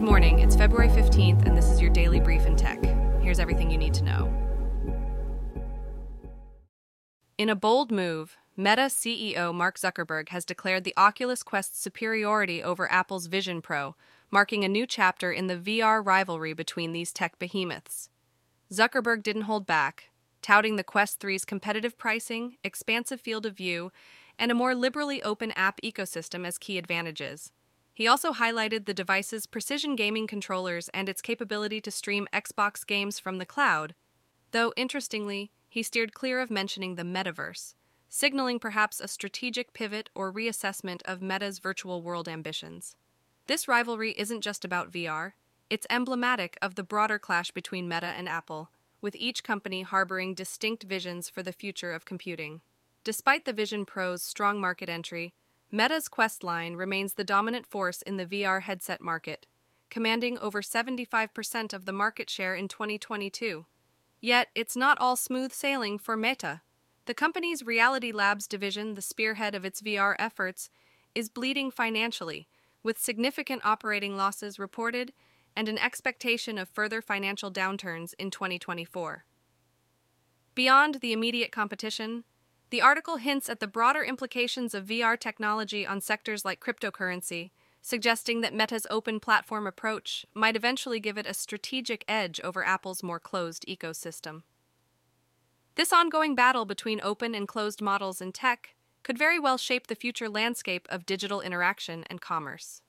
Good morning. It's February 15th, and this is your daily brief in tech. Here's everything you need to know. In a bold move, Meta CEO Mark Zuckerberg has declared the Oculus Quest's superiority over Apple's Vision Pro, marking a new chapter in the VR rivalry between these tech behemoths. Zuckerberg didn't hold back, touting the Quest 3's competitive pricing, expansive field of view, and a more liberally open app ecosystem as key advantages. He also highlighted the device's precision gaming controllers and its capability to stream Xbox games from the cloud, though, interestingly, he steered clear of mentioning the metaverse, signaling perhaps a strategic pivot or reassessment of Meta's virtual world ambitions. This rivalry isn't just about VR, it's emblematic of the broader clash between Meta and Apple, with each company harboring distinct visions for the future of computing. Despite the Vision Pro's strong market entry, Meta's Quest line remains the dominant force in the VR headset market, commanding over 75% of the market share in 2022. Yet, it's not all smooth sailing for Meta. The company's Reality Labs division, the spearhead of its VR efforts, is bleeding financially, with significant operating losses reported and an expectation of further financial downturns in 2024. Beyond the immediate competition, the article hints at the broader implications of VR technology on sectors like cryptocurrency, suggesting that Meta's open platform approach might eventually give it a strategic edge over Apple's more closed ecosystem. This ongoing battle between open and closed models in tech could very well shape the future landscape of digital interaction and commerce.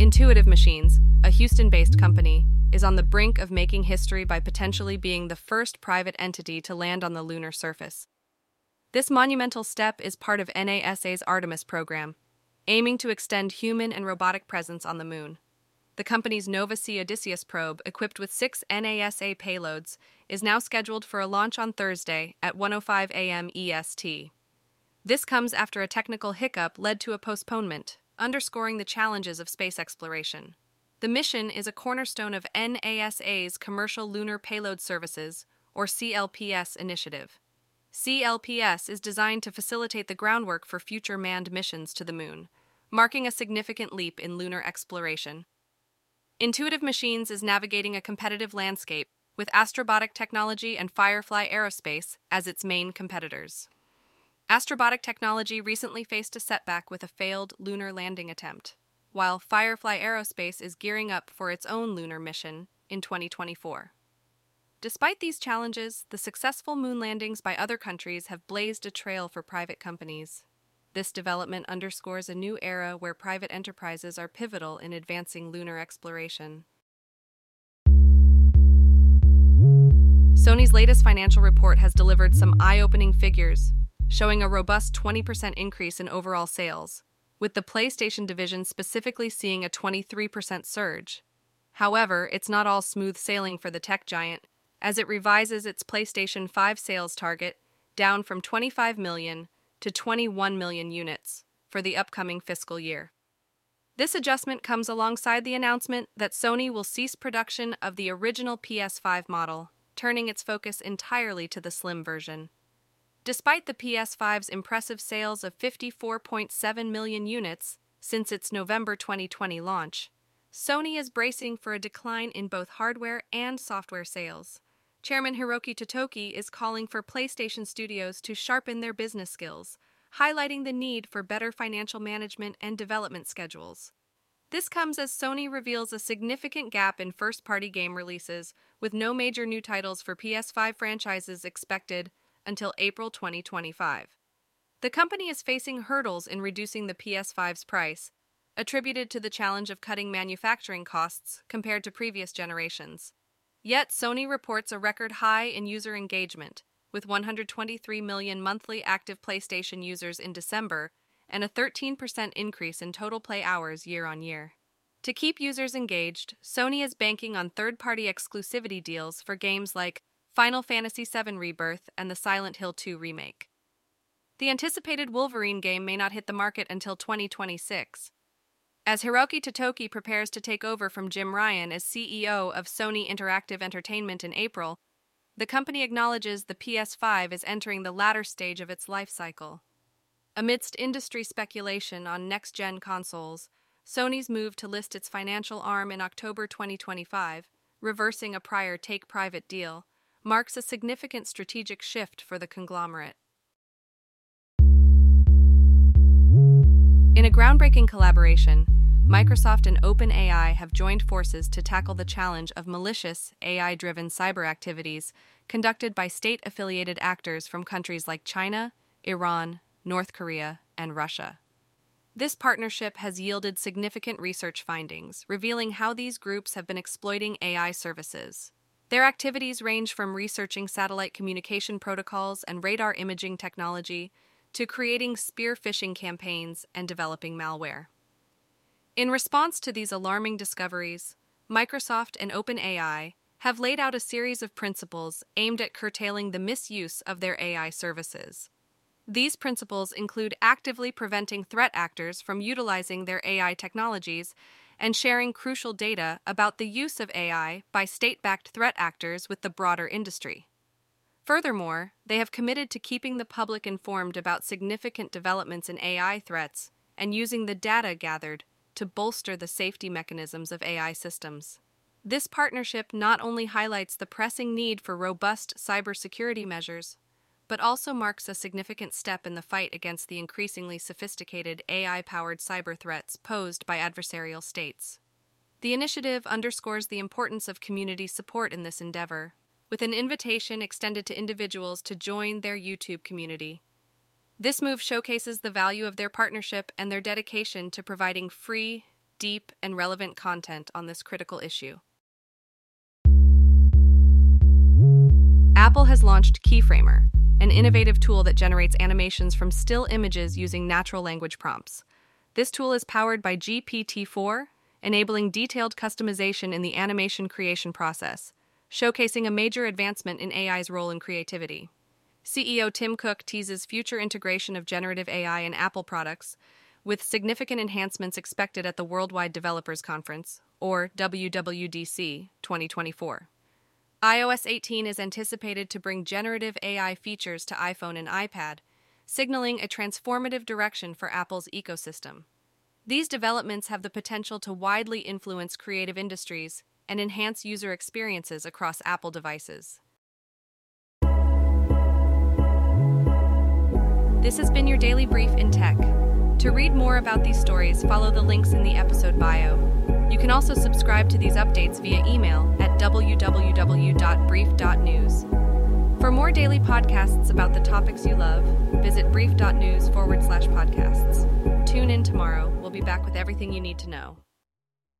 Intuitive Machines, a Houston based company, is on the brink of making history by potentially being the first private entity to land on the lunar surface. This monumental step is part of NASA's Artemis program, aiming to extend human and robotic presence on the moon. The company's Nova C Odysseus probe, equipped with six NASA payloads, is now scheduled for a launch on Thursday at 1:05 a.m. EST. This comes after a technical hiccup led to a postponement, underscoring the challenges of space exploration. The mission is a cornerstone of NASA's Commercial Lunar Payload Services, or CLPS, initiative. CLPS is designed to facilitate the groundwork for future manned missions to the moon, marking a significant leap in lunar exploration. Intuitive Machines is navigating a competitive landscape with Astrobotic Technology and Firefly Aerospace as its main competitors. Astrobotic Technology recently faced a setback with a failed lunar landing attempt while Firefly Aerospace is gearing up for its own lunar mission in 2024. Despite these challenges, the successful moon landings by other countries have blazed a trail for private companies. This development underscores a new era where private enterprises are pivotal in advancing lunar exploration. Sony's latest financial report has delivered some eye opening figures, showing a robust 20% increase in overall sales, with the PlayStation division specifically seeing a 23% surge. However, it's not all smooth sailing for the tech giant, as it revises its PlayStation 5 sales target down from 25 million to 21 million units for the upcoming fiscal year. This adjustment comes alongside the announcement that Sony will cease production of the original PS5 model, turning its focus entirely to the slim version. Despite the PS5's impressive sales of 54.7 million units since its November 2020 launch, Sony is bracing for a decline in both hardware and software sales. Chairman Hiroki Totoki is calling for PlayStation Studios to sharpen their business skills, highlighting the need for better financial management and development schedules. This comes as Sony reveals a significant gap in first party game releases, with no major new titles for PS5 franchises expected until April 2025. The company is facing hurdles in reducing the PS5's price, attributed to the challenge of cutting manufacturing costs compared to previous generations. Yet, Sony reports a record high in user engagement, with 123 million monthly active PlayStation users in December and a 13% increase in total play hours year on year. To keep users engaged, Sony is banking on third party exclusivity deals for games like Final Fantasy VII Rebirth, and the Silent Hill 2 remake. The anticipated Wolverine game may not hit the market until 2026. As Hiroki Totoki prepares to take over from Jim Ryan as CEO of Sony Interactive Entertainment in April, the company acknowledges the PS5 is entering the latter stage of its life cycle. Amidst industry speculation on next gen consoles, Sony's move to list its financial arm in October 2025, reversing a prior take private deal, marks a significant strategic shift for the conglomerate. In a groundbreaking collaboration, Microsoft and OpenAI have joined forces to tackle the challenge of malicious, AI driven cyber activities conducted by state affiliated actors from countries like China, Iran, North Korea, and Russia. This partnership has yielded significant research findings, revealing how these groups have been exploiting AI services. Their activities range from researching satellite communication protocols and radar imaging technology to creating spear phishing campaigns and developing malware. In response to these alarming discoveries, Microsoft and OpenAI have laid out a series of principles aimed at curtailing the misuse of their AI services. These principles include actively preventing threat actors from utilizing their AI technologies and sharing crucial data about the use of AI by state backed threat actors with the broader industry. Furthermore, they have committed to keeping the public informed about significant developments in AI threats and using the data gathered to bolster the safety mechanisms of AI systems. This partnership not only highlights the pressing need for robust cybersecurity measures, but also marks a significant step in the fight against the increasingly sophisticated AI powered cyber threats posed by adversarial states. The initiative underscores the importance of community support in this endeavor, with an invitation extended to individuals to join their YouTube community. This move showcases the value of their partnership and their dedication to providing free, deep, and relevant content on this critical issue. Apple has launched Keyframer, an innovative tool that generates animations from still images using natural language prompts. This tool is powered by GPT 4, enabling detailed customization in the animation creation process, showcasing a major advancement in AI's role in creativity. CEO Tim Cook teases future integration of generative AI in Apple products, with significant enhancements expected at the Worldwide Developers Conference, or WWDC 2024 iOS 18 is anticipated to bring generative AI features to iPhone and iPad, signaling a transformative direction for Apple's ecosystem. These developments have the potential to widely influence creative industries and enhance user experiences across Apple devices. This has been your daily brief in tech. To read more about these stories, follow the links in the episode bio. You can also subscribe to these updates via email at www.brief.news. For more daily podcasts about the topics you love, visit brief.news forward slash podcasts. Tune in tomorrow. We'll be back with everything you need to know.